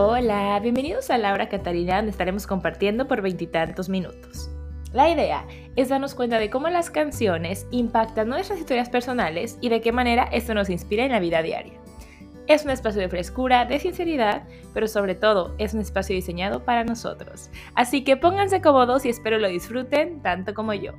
Hola, bienvenidos a Laura Catarina, donde estaremos compartiendo por veintitantos minutos. La idea es darnos cuenta de cómo las canciones impactan nuestras historias personales y de qué manera esto nos inspira en la vida diaria. Es un espacio de frescura, de sinceridad, pero sobre todo es un espacio diseñado para nosotros. Así que pónganse cómodos y espero lo disfruten tanto como yo.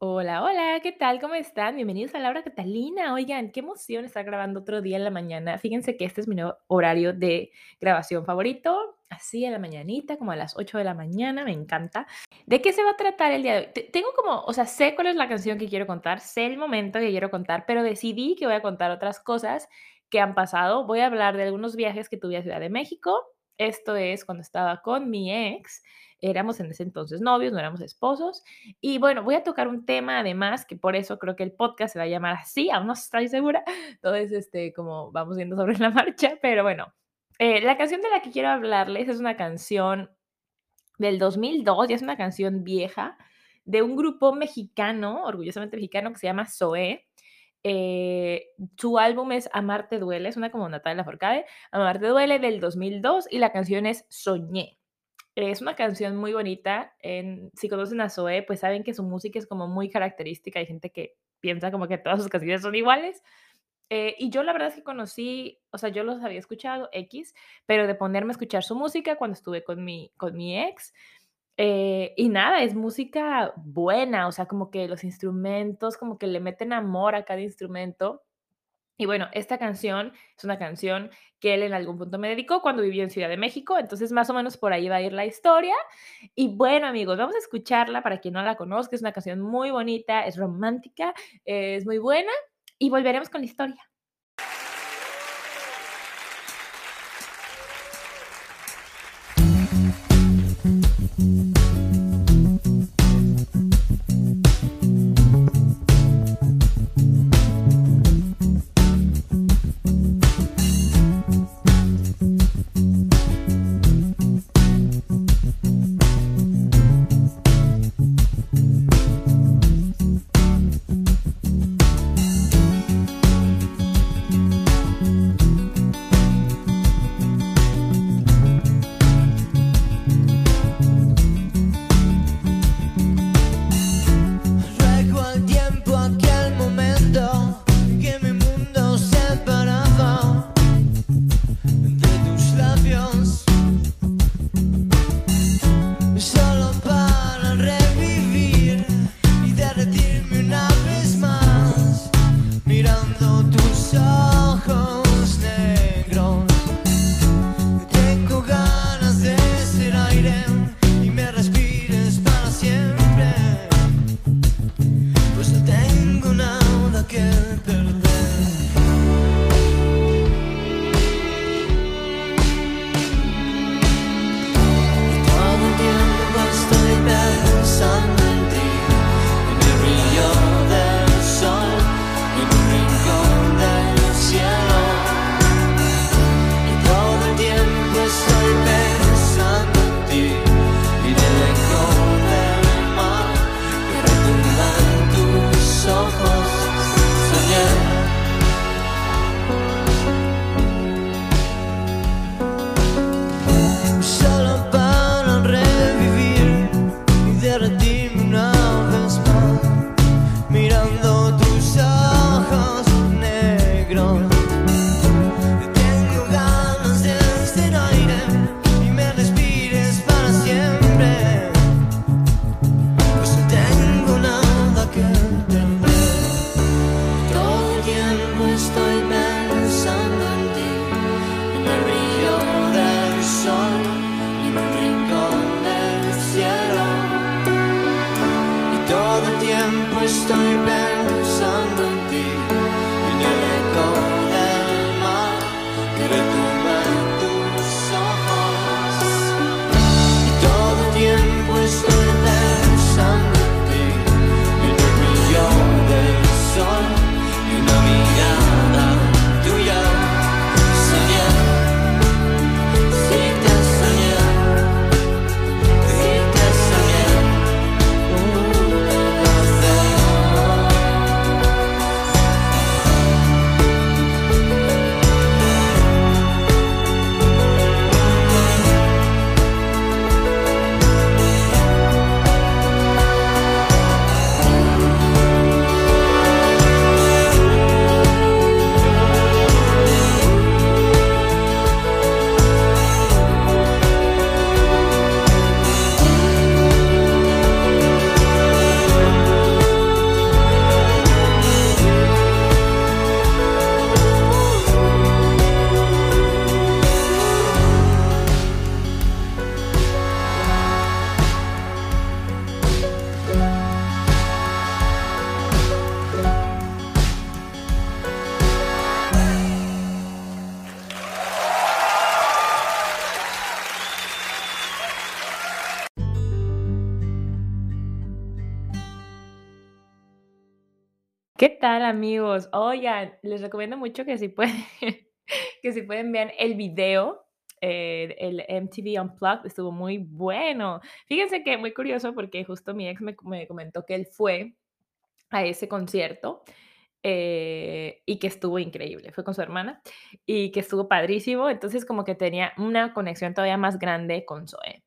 Hola, hola, ¿qué tal? ¿Cómo están? Bienvenidos a Laura Catalina. Oigan, qué emoción estar grabando otro día en la mañana. Fíjense que este es mi nuevo horario de grabación favorito, así a la mañanita, como a las 8 de la mañana, me encanta. ¿De qué se va a tratar el día de hoy? Tengo como, o sea, sé cuál es la canción que quiero contar, sé el momento que quiero contar, pero decidí que voy a contar otras cosas que han pasado. Voy a hablar de algunos viajes que tuve a Ciudad de México. Esto es cuando estaba con mi ex éramos en ese entonces novios, no éramos esposos. Y bueno, voy a tocar un tema además, que por eso creo que el podcast se va a llamar así, aún no estoy segura. Entonces, este, como vamos viendo sobre la marcha, pero bueno, eh, la canción de la que quiero hablarles es una canción del 2002, ya es una canción vieja, de un grupo mexicano, orgullosamente mexicano, que se llama Zoé. Eh, su álbum es Amarte Duele, es una como Natalia Forcade, Amarte Duele del 2002 y la canción es Soñé. Es una canción muy bonita. En, si conocen a Zoe, pues saben que su música es como muy característica. Hay gente que piensa como que todas sus canciones son iguales. Eh, y yo la verdad es que conocí, o sea, yo los había escuchado X, pero de ponerme a escuchar su música cuando estuve con mi, con mi ex. Eh, y nada, es música buena, o sea, como que los instrumentos, como que le meten amor a cada instrumento. Y bueno, esta canción es una canción que él en algún punto me dedicó cuando vivió en Ciudad de México, entonces más o menos por ahí va a ir la historia. Y bueno, amigos, vamos a escucharla para quien no la conozca, es una canción muy bonita, es romántica, es muy buena y volveremos con la historia. Tal, amigos? Oigan, les recomiendo mucho que si pueden que si pueden ver el video, eh, el MTV Unplugged estuvo muy bueno. Fíjense que muy curioso porque justo mi ex me me comentó que él fue a ese concierto, eh, y que estuvo increíble. Fue con su hermana y que estuvo padrísimo. Entonces, como que tenía una conexión todavía más grande con Zoe.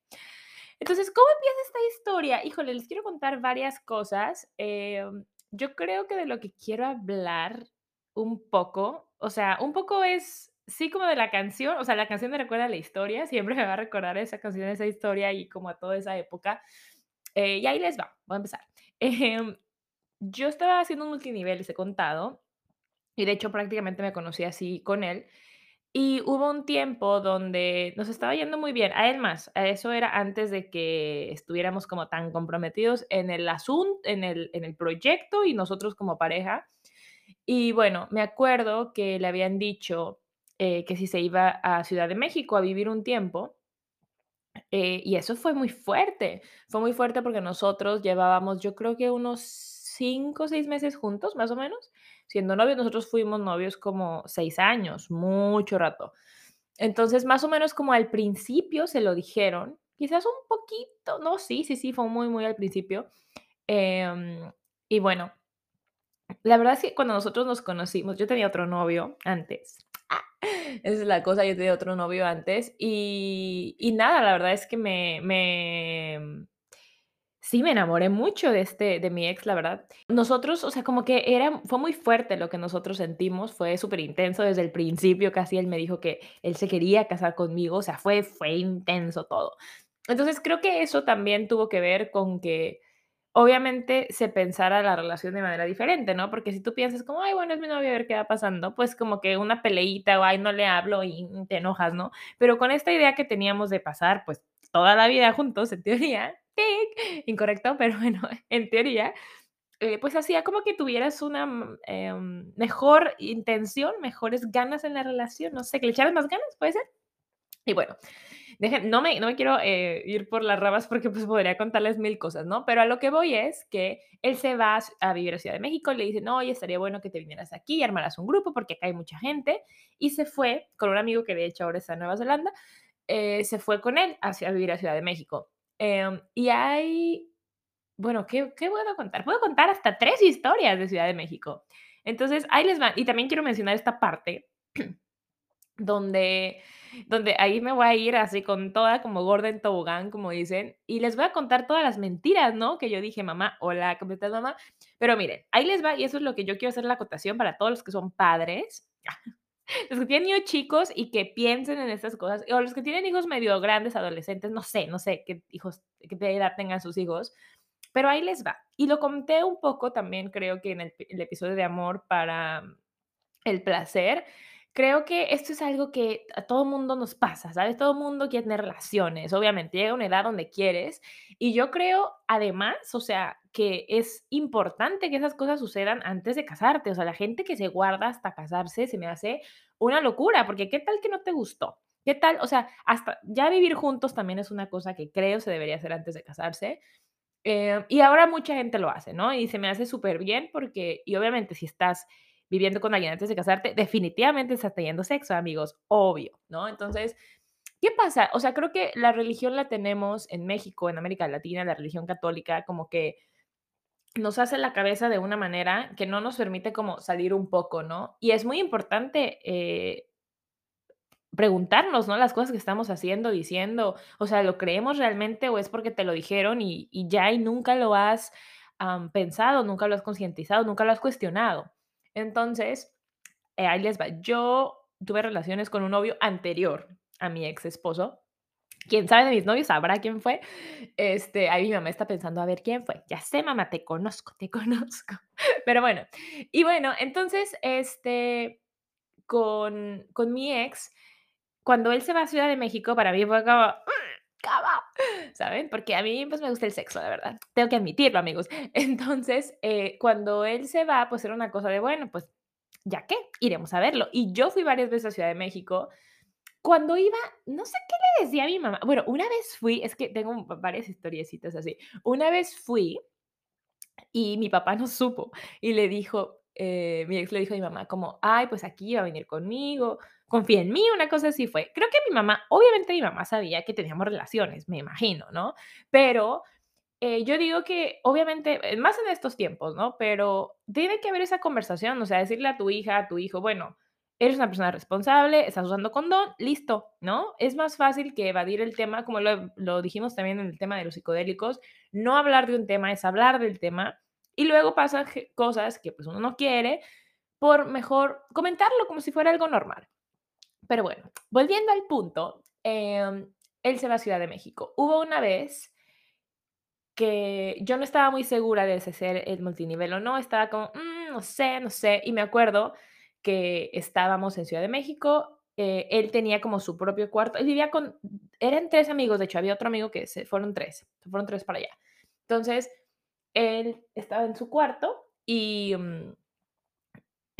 Entonces, ¿cómo empieza esta historia? Híjole, les quiero contar varias cosas. Em, yo creo que de lo que quiero hablar un poco, o sea, un poco es, sí, como de la canción, o sea, la canción me recuerda la historia, siempre me va a recordar esa canción, esa historia y como a toda esa época. Eh, y ahí les va, voy a empezar. Em, yo estaba haciendo un multinivel, les he contado, y de hecho prácticamente me conocí así con él. Y hubo un tiempo donde nos estaba yendo muy bien, a él eso era antes de que estuviéramos como tan comprometidos en el asunto, en el, en el proyecto y nosotros como pareja. Y bueno, me acuerdo que le habían dicho eh, que si se iba a Ciudad de México a vivir un tiempo, eh, y eso fue muy fuerte, fue muy fuerte porque nosotros llevábamos, yo creo que unos 5 o 6 meses juntos, más o menos, siendo novios. Nosotros fuimos novios como 6 años, mucho rato. Entonces, más o menos como al principio se lo dijeron, quizás un poquito, no, sí, sí, sí, fue muy, muy al principio. Em, y bueno, la verdad es que cuando nosotros nos conocimos, yo tenía otro novio antes. Esa es la cosa, yo tenía otro novio antes y, y nada, la verdad es que me, me, sí, me enamoré mucho de este, de mi ex, la verdad. Nosotros, o sea, como que era, fue muy fuerte lo que nosotros sentimos, fue súper intenso desde el principio, casi él me dijo que él se quería casar conmigo, o sea, fue, fue intenso todo. Entonces creo que eso también tuvo que ver con que obviamente se pensara la relación de manera diferente, ¿no? Porque si tú piensas como, ay, bueno, es mi novio, a ver qué va pasando, pues como que una peleita o ay, no le hablo y te enojas, ¿no? Pero con esta idea que teníamos de pasar, pues toda la vida juntos, en teoría, incorrecto, pero bueno, en teoría, eh, pues hacía como que tuvieras una mm, em, mejor intención, mejores ganas en la relación, no sé, que le echaras más ganas, puede ser. Y bueno, no, me, no me quiero eh, ir por las ramas porque pues podría contarles mil cosas, ¿no? Pero a lo que voy es que él se va a vivir a Ciudad de México, le dicen, oye, estaría bueno que te vinieras aquí y armaras un grupo porque acá hay mucha gente. Y se fue con un amigo que de hecho ahora está en Nueva Zelanda, eh, se fue con él hacia vivir a Ciudad de México. Em, y hay, bueno, ¿qué, ¿qué puedo contar? Puedo contar hasta tres historias de Ciudad de México. Entonces, ahí les va. Y también quiero mencionar esta parte donde donde ahí me voy a ir así con toda como gorda en tobogán, como dicen, y les voy a contar todas las mentiras, ¿no? Que yo dije, mamá, hola, ¿cómo estás, mamá? Pero miren, ahí les va, y eso es lo que yo quiero hacer la acotación para todos los que son padres, los que tienen hijos chicos y que piensen en estas cosas, o los que tienen hijos medio grandes, adolescentes, no sé, no sé qué hijos, qué edad tengan sus hijos, pero ahí les va. Y lo conté un poco también, creo que en el, el episodio de amor para el placer, Creo que esto es algo que a todo mundo nos pasa, ¿sabes? Todo mundo quiere tener relaciones, obviamente, llega una edad donde quieres. Y yo creo, además, o sea, que es importante que esas cosas sucedan antes de casarte. O sea, la gente que se guarda hasta casarse se me hace una locura, porque ¿qué tal que no te gustó? ¿Qué tal? O sea, hasta ya vivir juntos también es una cosa que creo se debería hacer antes de casarse. Eh, y ahora mucha gente lo hace, ¿no? Y se me hace súper bien porque, y obviamente si estás viviendo con alguien antes de casarte, definitivamente estás teniendo sexo, amigos, obvio, ¿no? Entonces, ¿qué pasa? O sea, creo que la religión la tenemos en México, en América Latina, la religión católica, como que nos hace la cabeza de una manera que no nos permite como salir un poco, ¿no? Y es muy importante eh, preguntarnos, ¿no? Las cosas que estamos haciendo, diciendo, o sea, ¿lo creemos realmente o es porque te lo dijeron y, ya y nunca lo has pensado, nunca lo has concientizado, nunca lo has cuestionado? Entonces, eh, ahí les va. Yo tuve relaciones con un novio anterior a mi ex esposo. Quién sabe de mis novios sabrá quién fue. Este, ahí mi mamá está pensando a ver quién fue. Ya sé, mamá, te conozco, te conozco. Pero bueno, y bueno, entonces, este, con, con mi ex, cuando él se va a Ciudad de México, para mí fue como, ¿saben? Porque a mí pues me gusta el sexo, la verdad. Tengo que admitirlo, amigos. Entonces, eh, cuando él se va, pues era una cosa de, bueno, pues ya qué, iremos a verlo. Y yo fui varias veces a Ciudad de México. Cuando iba, no sé qué le decía a mi mamá. Bueno, una vez fui, es que tengo varias historiecitas así. Una vez fui y mi papá no supo y le dijo, eh, mi ex le dijo a mi mamá como, ay, pues aquí va a venir conmigo, confía en mí, una cosa así fue. Creo que mi mamá, obviamente mi mamá sabía que teníamos relaciones, me imagino, ¿no? Pero eh, yo digo que obviamente, eh, más en estos tiempos, ¿no? Pero tiene que haber esa conversación, o sea, decirle a tu hija, a tu hijo, bueno, eres una persona responsable, estás usando condón, listo, ¿no? Es más fácil que evadir el tema, como lo, lo dijimos también en el tema de los psicodélicos, no hablar de un tema es hablar del tema y luego pasan cosas que pues uno no quiere por mejor comentarlo como si fuera algo normal. Pero bueno, volviendo al punto, em, él se va a Ciudad de México. Hubo una vez que yo no estaba muy segura de si hacer el multinivel o no, estaba como, "Mm, no sé, no sé, y me acuerdo que estábamos en Ciudad de México, eh, él tenía como su propio cuarto, él vivía con, eran tres amigos, de hecho, había otro amigo que se fueron tres, fueron tres para allá. Entonces, él estaba en su cuarto y mm,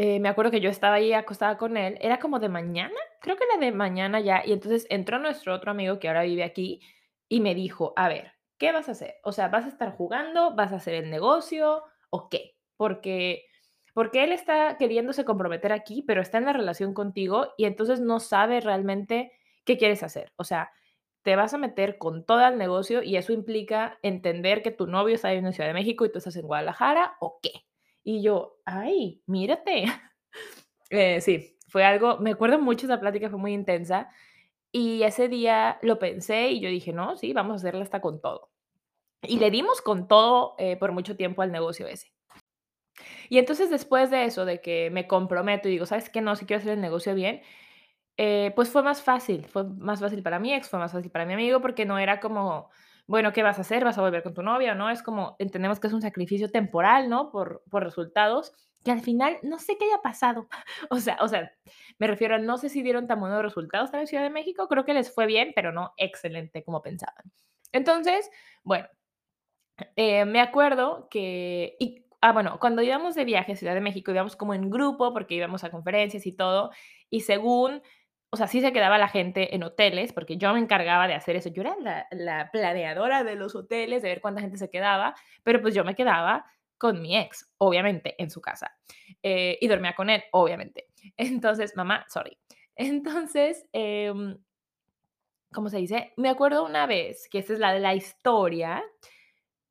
eh, me acuerdo que yo estaba ahí acostada con él, era como de mañana, creo que era de mañana ya, y entonces entró nuestro otro amigo que ahora vive aquí y me dijo, a ver, ¿qué vas a hacer? O sea, ¿vas a estar jugando? ¿Vas a hacer el negocio? ¿O qué? Porque, porque él está queriéndose comprometer aquí, pero está en la relación contigo y entonces no sabe realmente qué quieres hacer. O sea, te vas a meter con todo el negocio y eso implica entender que tu novio está en Ciudad de México y tú estás en Guadalajara, ¿o qué? Y yo, ay, mírate. Eh, sí, fue algo, me acuerdo mucho esa plática, fue muy intensa. Y ese día lo pensé y yo dije, no, sí, vamos a hacerla hasta con todo. Y le dimos con todo eh, por mucho tiempo al negocio ese. Y entonces después de eso, de que me comprometo y digo, ¿sabes qué? No, si quiero hacer el negocio bien, eh, pues fue más fácil, fue más fácil para mi ex, fue más fácil para mi amigo, porque no era como, bueno, ¿qué vas a hacer? ¿Vas a volver con tu novia o no? Es como, entendemos que es un sacrificio temporal, ¿no? Por, por resultados, que al final no sé qué haya pasado. O sea, o sea, me refiero a no sé si dieron tan buenos resultados en la Ciudad de México, creo que les fue bien, pero no excelente como pensaban. Entonces, bueno, eh, me acuerdo que, y, ah, bueno, cuando íbamos de viaje a Ciudad de México, íbamos como en grupo porque íbamos a conferencias y todo, y según, o sea, sí se quedaba la gente en hoteles, porque yo me encargaba de hacer eso, yo era la, la planeadora de los hoteles, de ver cuánta gente se quedaba, pero pues yo me quedaba con mi ex, obviamente, en su casa, eh, y dormía con él, obviamente. Entonces, mamá, sorry. Entonces, em, ¿cómo se dice? Me acuerdo una vez, que esta es la de la historia,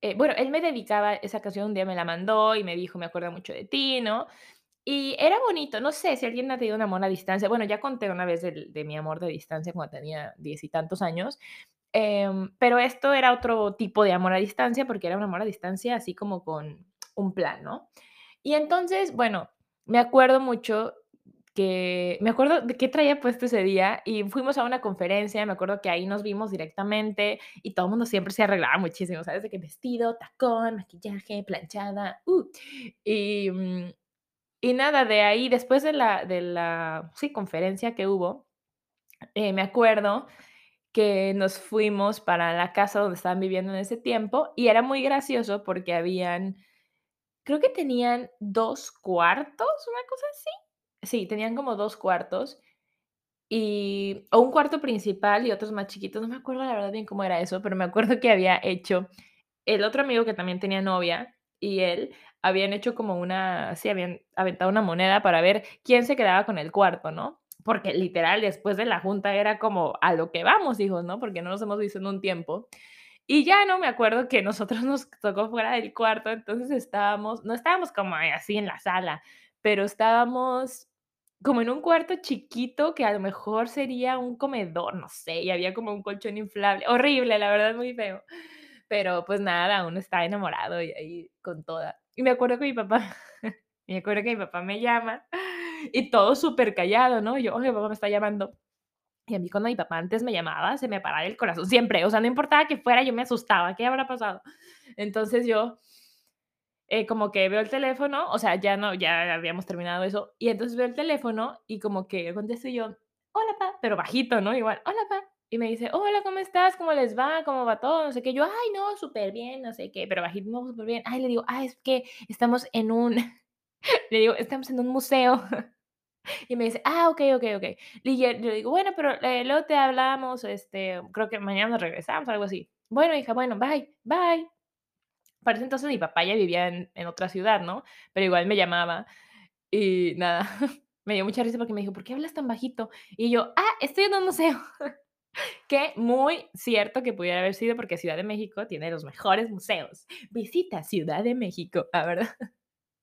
eh, bueno, él me dedicaba esa canción, un día me la mandó y me dijo: "Me acuerdo mucho de ti", ¿no? Y era bonito, no sé si alguien ha tenido un amor a distancia. Bueno, ya conté una vez del de mi amor de distancia cuando tenía diez y tantos años, em, pero esto era otro tipo de amor a distancia, porque era un amor a distancia así como con un plan, ¿no? Y entonces, bueno, me acuerdo mucho que me acuerdo de qué traía puesto ese día y fuimos a una conferencia, me acuerdo que ahí nos vimos directamente y todo el mundo siempre se arreglaba muchísimo, ¿sabes? De que vestido, tacón, maquillaje, planchada, uh, y, mm, y nada, de ahí, después de la de la, sí, conferencia que hubo, eh, me acuerdo que nos fuimos para la casa donde estaban viviendo en ese tiempo y era muy gracioso porque habían creo que tenían 2 cuartos, una cosa así. Sí, tenían como 2 cuartos y o un cuarto principal y otros más chiquitos, no me acuerdo la verdad bien cómo era eso, pero me acuerdo que había hecho el otro amigo que también tenía novia y él habían hecho como una sí, habían aventado una moneda para ver quién se quedaba con el cuarto, ¿no? Porque literal después de la junta era como: "A lo que vamos, hijos", ¿no? Porque no nos hemos visto en un tiempo. Y ya no me acuerdo que nosotros nos tocó fuera del cuarto, entonces estábamos no estábamos como así en la sala, pero estábamos como en un cuarto chiquito que a lo mejor sería un comedor, no sé, y había como un colchón inflable, horrible, la verdad, muy feo. Pero, pues nada, uno está enamorado y ahí con toda. Y me acuerdo que mi papá me acuerdo que mi papá me llama y todo súper callado, ¿no? Y yo: "Oye, papá me está llamando". Y a mí cuando mi papá antes me llamaba, se me paraba el corazón siempre, o sea, no importaba que fuera, yo me asustaba, ¿qué habrá pasado? Entonces yo, eh, como que veo el teléfono, o sea, ya no, ya habíamos terminado eso, y entonces veo el teléfono y como que contesto yo, hola, pa, pero bajito, ¿no? Igual, hola, pa. Y me dice, hola, ¿cómo estás? ¿Cómo les va? ¿Cómo va todo? No sé qué. Yo, ay, no, súper bien, no sé qué, pero bajito, súper bien. Ay, le digo, ay, es que estamos en un, le digo, estamos en un museo. Y me dice, ah, ok, ok, ok. Y yo, yo digo, bueno, pero eh, luego te hablamos, este, creo que mañana nos regresamos, algo así. Bueno, hija, bueno, bye, bye. Para ese entonces mi papá ya vivía en, en otra ciudad, ¿no? Pero igual me llamaba. Y nada, me dio mucha risa porque me dijo: "¿Por qué hablas tan bajito?". Y yo: "Ah, estoy en un museo". Que muy cierto que pudiera haber sido, porque Ciudad de México tiene los mejores museos. Visita Ciudad de México, ah, ¿verdad?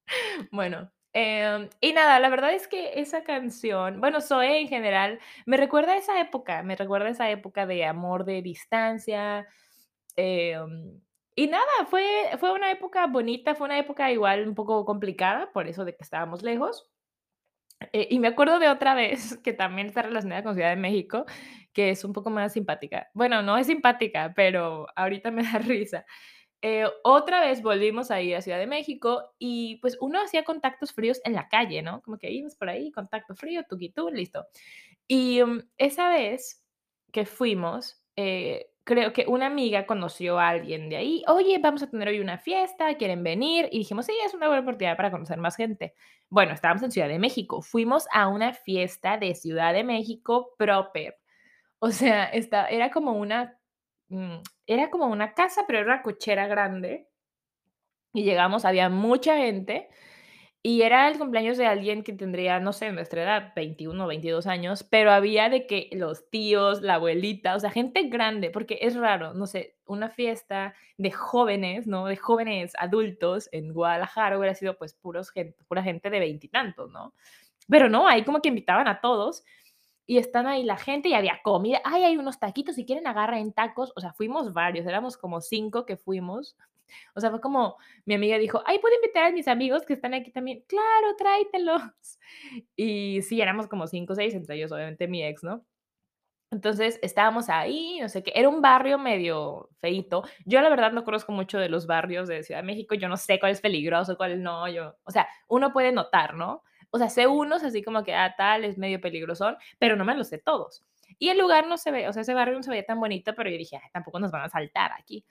Bueno, em, y nada, la verdad es que esa canción, bueno, Zoé en general, me recuerda a esa época, me recuerda a esa época de amor de distancia, em, y nada, fue fue una época bonita, fue una época igual un poco complicada, por eso de que estábamos lejos. Eh, y me acuerdo de otra vez que también está relacionada con Ciudad de México, que es un poco más simpática. Bueno, no es simpática, pero ahorita me da risa. Eh, otra vez volvimos a ir a Ciudad de México y pues uno hacía contactos fríos en la calle, ¿no? Como que ibas por ahí, contacto frío, tuquitú, listo. Y mm, esa vez que fuimos, eh, creo que una amiga conoció a alguien de ahí. Oye, vamos a tener hoy una fiesta, ¿quieren venir? Y dijimos, sí, es una buena oportunidad para conocer más gente. Bueno, estábamos en Ciudad de México. Fuimos a una fiesta de Ciudad de México proper. O sea, esta, era como una, mm, era como una casa, pero era una cochera grande. Y llegamos, había mucha gente y era el cumpleaños de alguien que tendría, no sé, nuestra edad, 21 o 22 años, pero había de que los tíos, la abuelita, o sea, gente grande, porque es raro, no sé, una fiesta de jóvenes, ¿no? De jóvenes adultos en Guadalajara hubiera sido pues puros gente, pura gente de veintitantos, ¿no? Pero no, ahí como que invitaban a todos y están ahí la gente y había comida. Ay, hay unos taquitos, si quieren agarren tacos. O sea, fuimos varios, éramos como cinco que fuimos. O sea, fue como mi amiga dijo, ay, ¿puedo invitar a mis amigos que están aquí también? Claro, tráetelos. Y sí, éramos como cinco o seis, entre ellos obviamente mi ex, ¿no? Entonces estábamos ahí, no sé qué, era un barrio medio feito. Yo la verdad no conozco mucho de los barrios de Ciudad de México, yo no sé cuál es peligroso, cuál no, yo, o sea, uno puede notar, ¿no? O sea, sé unos así como que, ah, tal, es medio peligrosón, pero no me los sé todos. Y el lugar no se ve, o sea, ese barrio no se veía tan bonito, pero yo dije, tampoco nos van a saltar aquí.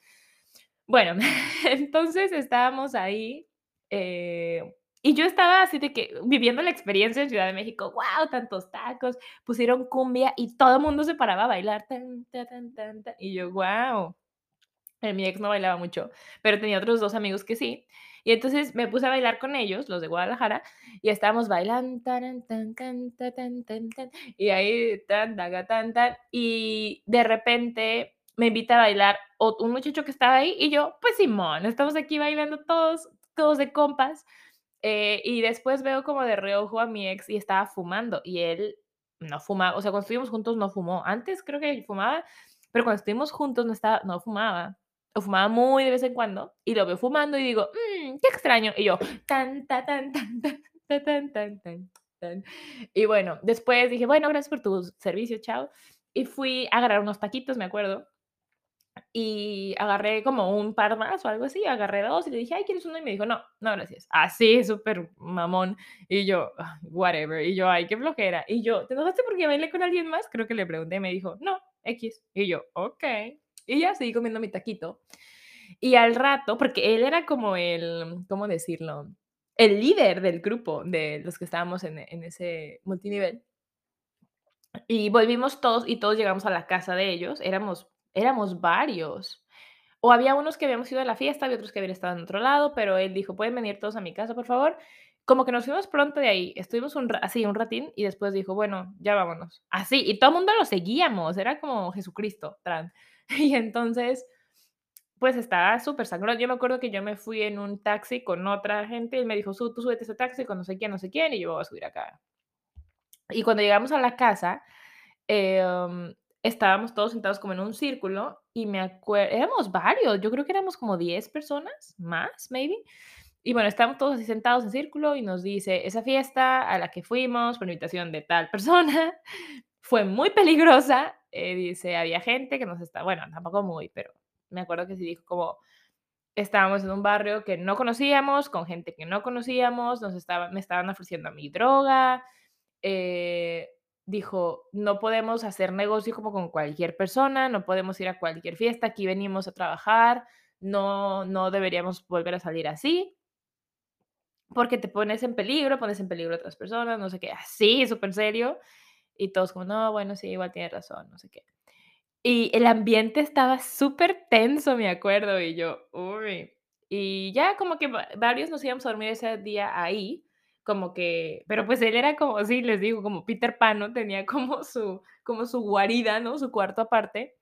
Bueno, entonces estábamos ahí eh, y yo estaba así de que viviendo la experiencia en Ciudad de México, wow, tantos tacos, pusieron cumbia y todo el mundo se paraba a bailar. y yo, wow. Mi ex no bailaba mucho, pero tenía otros dos amigos que sí. Y entonces me puse a bailar con ellos, los de Guadalajara, y estábamos bailando, tan, tan, tan, tan, tan, y ahí, tan, tan, tan, tan, y de repente me invita a bailar un muchacho que estaba ahí, y yo, pues Simón, estamos aquí bailando todos, todos de compas, eh, y después veo como de reojo a mi ex y estaba fumando, y él no fumaba, o sea, cuando estuvimos juntos no fumó, antes creo que fumaba, pero cuando estuvimos juntos no, estaba, no fumaba o fumaba muy de vez en cuando, y lo veo fumando y digo, mmm, qué extraño. Y yo, tan, tan, tan, tan, tan, tan, tan, tan, tan. Y bueno, después dije, bueno, gracias por tu servicio, chao. Y fui a agarrar unos taquitos, me acuerdo. Y agarré como un par más o algo así, agarré dos y le dije, ay, ¿quieres uno? Y me dijo, no, no, gracias. Así, súper mamón. Y yo, whatever. Y yo, ay, qué flojera. Y yo, ¿te enojaste porque bailé con alguien más? Creo que le pregunté y me dijo, no, X. Y yo, ok. Y ya seguí comiendo mi taquito. Y al rato, porque él era como el, ¿cómo decirlo? El líder del grupo de los que estábamos en, en ese multinivel. Y volvimos todos y todos llegamos a la casa de ellos. Éramos, éramos varios. O había unos que habíamos ido a la fiesta, había otros que habían estado en otro lado, pero él dijo, pueden venir todos a mi casa, por favor. Como que nos fuimos pronto de ahí, estuvimos un, así un ratín y después dijo, bueno, ya vámonos. Así, y todo el mundo lo seguíamos, era como Jesucristo, trans. Y entonces, pues estaba súper sangrón. Yo me acuerdo que yo me fui en un taxi con otra gente y me dijo, tú súbete ese taxi con no sé quién, no sé quién, y yo voy a subir acá. Y cuando llegamos a la casa, em, estábamos todos sentados como en un círculo y me acuerdo, éramos varios, yo creo que éramos como 10 personas, más, maybe. Y bueno, estábamos todos así sentados en círculo y nos dice, esa fiesta a la que fuimos por invitación de tal persona fue muy peligrosa eh, dice, había gente que nos está, bueno, tampoco muy, pero me acuerdo que sí dijo como, estábamos en un barrio que no conocíamos, con gente que no conocíamos, nos estaba, me estaban ofreciendo mi droga, eh, dijo, no podemos hacer negocio como con cualquier persona, no podemos ir a cualquier fiesta, aquí venimos a trabajar, no, no deberíamos volver a salir así, porque te pones en peligro, pones en peligro a otras personas, no sé qué, así, súper serio. Y todos como, no, bueno, sí, igual tiene razón, no sé qué. Y el ambiente estaba súper tenso, me acuerdo, y yo, uy. Y ya como que varios nos íbamos a dormir ese día ahí, como que, pero pues él era como, sí, les digo, como Peter Pan, ¿no? Tenía como su, como su guarida, ¿no? Su cuarto aparte.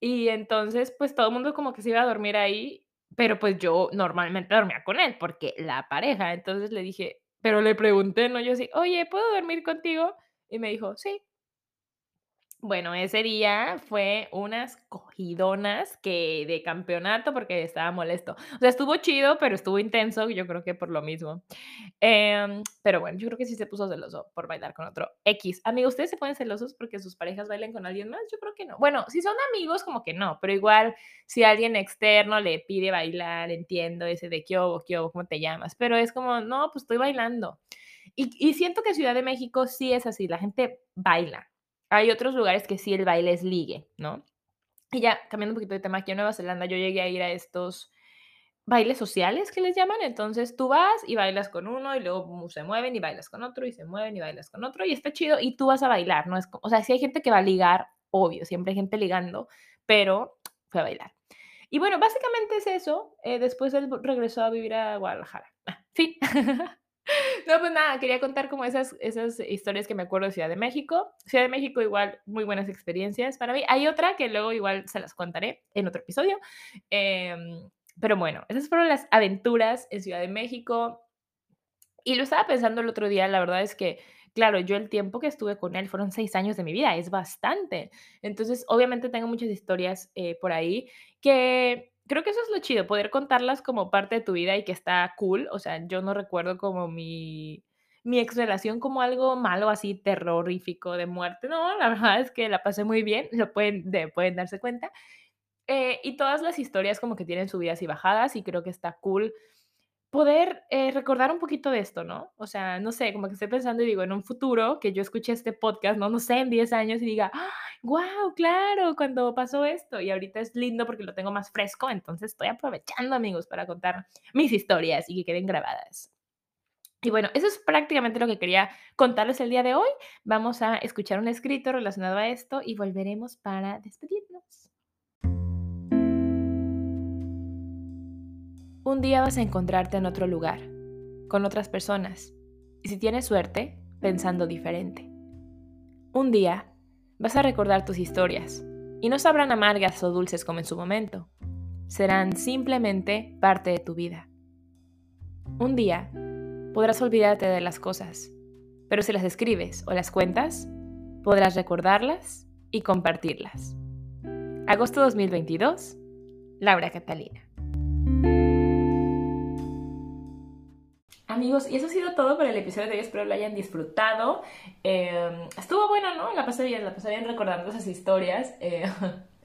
Y entonces, pues todo el mundo como que se iba a dormir ahí, pero pues yo normalmente dormía con él, porque la pareja. Entonces le dije, pero le pregunté, ¿no? Yo así, oye, ¿puedo dormir contigo? Y me dijo, sí. Bueno, ese día fue unas cogidonas que de campeonato porque estaba molesto. O sea, estuvo chido, pero estuvo intenso, yo creo que por lo mismo. Em, pero bueno, yo creo que sí se puso celoso por bailar con otro X. Amigos, ¿ustedes se ponen celosos porque sus parejas bailen con alguien más? Yo creo que no. Bueno, si son amigos, como que no, pero igual si alguien externo le pide bailar, entiendo ese de qué hubo, qué hubo, ¿cómo te llamas? Pero es como, no, pues estoy bailando. Y, siento que Ciudad de México sí es así, la gente baila hay otros lugares que sí el baile es ligue, ¿no? Y ya, cambiando un poquito de tema, aquí en Nueva Zelanda yo llegué a ir a estos bailes sociales que les llaman, entonces tú vas y bailas con uno y luego se mueven y bailas con otro y se mueven y bailas con otro y está chido y tú vas a bailar, ¿no? Es o sea, si hay gente que va a ligar, obvio, siempre hay gente ligando, pero fue a bailar. Y bueno, básicamente es eso. Eh, después él regresó a vivir a Guadalajara. Ah, fin. No, pues nada, quería contar como esas, esas historias que me acuerdo de Ciudad de México. Ciudad de México igual, muy buenas experiencias para mí. Hay otra que luego igual se las contaré en otro episodio. Em, pero bueno, esas fueron las aventuras en Ciudad de México. Y lo estaba pensando el otro día, la verdad es que, claro, yo el tiempo que estuve con él fueron seis años de mi vida, es bastante. Entonces, obviamente tengo muchas historias eh, por ahí que creo que eso es lo chido, poder contarlas como parte de tu vida y que está cool. O sea, yo no recuerdo como mi, mi ex relación como algo malo, así terrorífico de muerte. No, la verdad es que la pasé muy bien, lo pueden, de, pueden darse cuenta. Eh, y todas las historias como que tienen subidas y bajadas y creo que está cool poder eh, recordar un poquito de esto, ¿no? O sea, no sé, como que estoy pensando y digo, en un futuro que yo escuche este podcast, no, no sé, en 10 años y diga, wow, claro, cuando pasó esto. Y ahorita es lindo porque lo tengo más fresco, entonces estoy aprovechando, amigos, para contar mis historias y que queden grabadas. Y bueno, eso es prácticamente lo que quería contarles el día de hoy. Vamos a escuchar un escrito relacionado a esto y volveremos para despedirnos. Un día vas a encontrarte en otro lugar, con otras personas, y si tienes suerte, pensando diferente. Un día vas a recordar tus historias, y no sabrán amargas o dulces como en su momento, serán simplemente parte de tu vida. Un día podrás olvidarte de las cosas, pero si las escribes o las cuentas, podrás recordarlas y compartirlas. Agosto 2022, Laura Catalina. Amigos, y eso ha sido todo por el episodio de hoy. Espero lo hayan disfrutado. Em, estuvo bueno, ¿no? La pasé bien, la pasé bien recordando esas historias. Eh,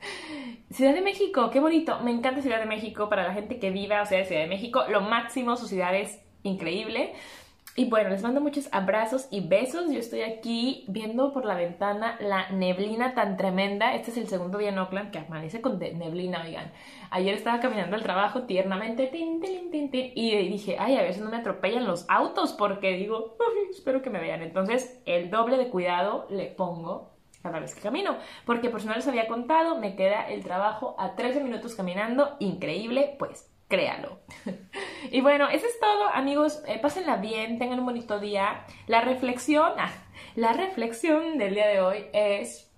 ciudad de México, qué bonito. Me encanta Ciudad de México para la gente que viva o sea, Ciudad de México. Lo máximo, su ciudad es increíble. Y bueno, les mando muchos abrazos y besos. Yo estoy aquí viendo por la ventana la neblina tan tremenda. Este es el segundo día en Oakland que amanece con neblina, oigan. Ayer estaba caminando al trabajo tiernamente, tin, tin, tin, y dije, ay, a ver si no me atropellan los autos, porque digo, espero que me vean. Entonces, el doble de cuidado le pongo cada vez que camino. Porque por si no les había contado, me queda el trabajo a 13 minutos caminando. Increíble, pues créalo. y bueno, eso es todo, amigos. Eh, pásenla bien, tengan un bonito día. La reflexión, ah, la reflexión del día de hoy es,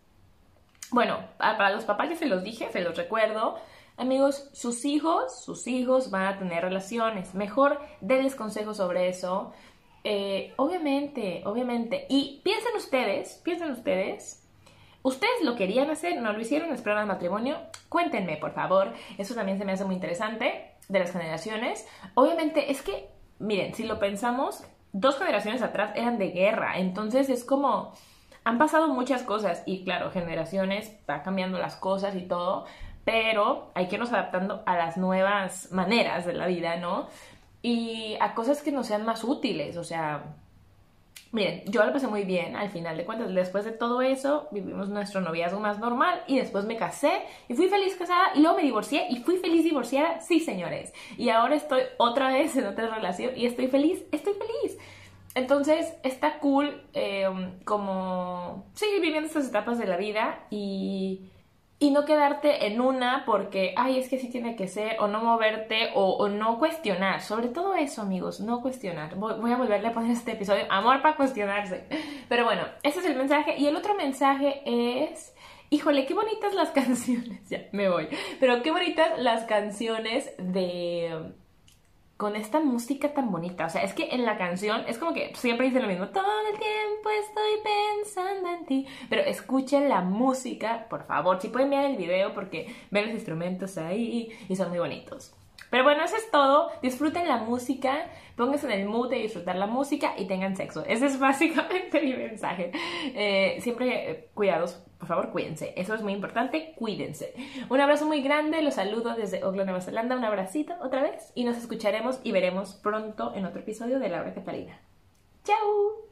bueno, para los papás ya se los dije, se los recuerdo. Amigos, sus hijos, sus hijos van a tener relaciones. Mejor denles consejos sobre eso. Eh, obviamente, obviamente. Y piensen ustedes, piensen ustedes ¿Ustedes lo querían hacer? ¿No lo hicieron? ¿Esperaron al matrimonio? Cuéntenme, por favor. Eso también se me hace muy interesante de las generaciones. Obviamente, es que, miren, si lo pensamos, dos generaciones atrás eran de guerra. Entonces es como. Han pasado muchas cosas y claro, generaciones, va cambiando las cosas y todo, pero hay que irnos adaptando a las nuevas maneras de la vida, ¿no? Y a cosas que nos sean más útiles, o sea, Miren, yo lo pasé muy bien al final de cuentas. Después de todo eso, vivimos nuestro noviazgo más normal y después me casé y fui feliz casada y luego me divorcié y fui feliz divorciada, sí señores. Y ahora estoy otra vez en otra relación y estoy feliz, estoy feliz. Entonces está cool em, como seguir viviendo estas etapas de la vida y y no quedarte en una porque, ay, es que sí tiene que ser, o no moverte, o, no cuestionar. Sobre todo eso, amigos, no cuestionar. Voy, a volverle a poner este episodio, amor para cuestionarse. Pero bueno, ese es el mensaje. Y el otro mensaje es, híjole, qué bonitas las canciones, ya, me voy. Pero qué bonitas las canciones de con esta música tan bonita. O sea, es que en la canción es como que siempre dice lo mismo. Todo el tiempo estoy pensando en ti. Pero escuchen la música, por favor. Si pueden ver el video porque ven los instrumentos ahí y son muy bonitos. Pero bueno, eso es todo. Disfruten la música, pónganse en el mood de disfrutar la música y tengan sexo. Ese es básicamente mi mensaje. Eh, siempre eh, cuidados, por favor, cuídense. Eso es muy importante, cuídense. Un abrazo muy grande, los saludo desde Auckland, Nueva Zelanda. Un abracito otra vez y nos escucharemos y veremos pronto en otro episodio de Laura Catalina. ¡Chao!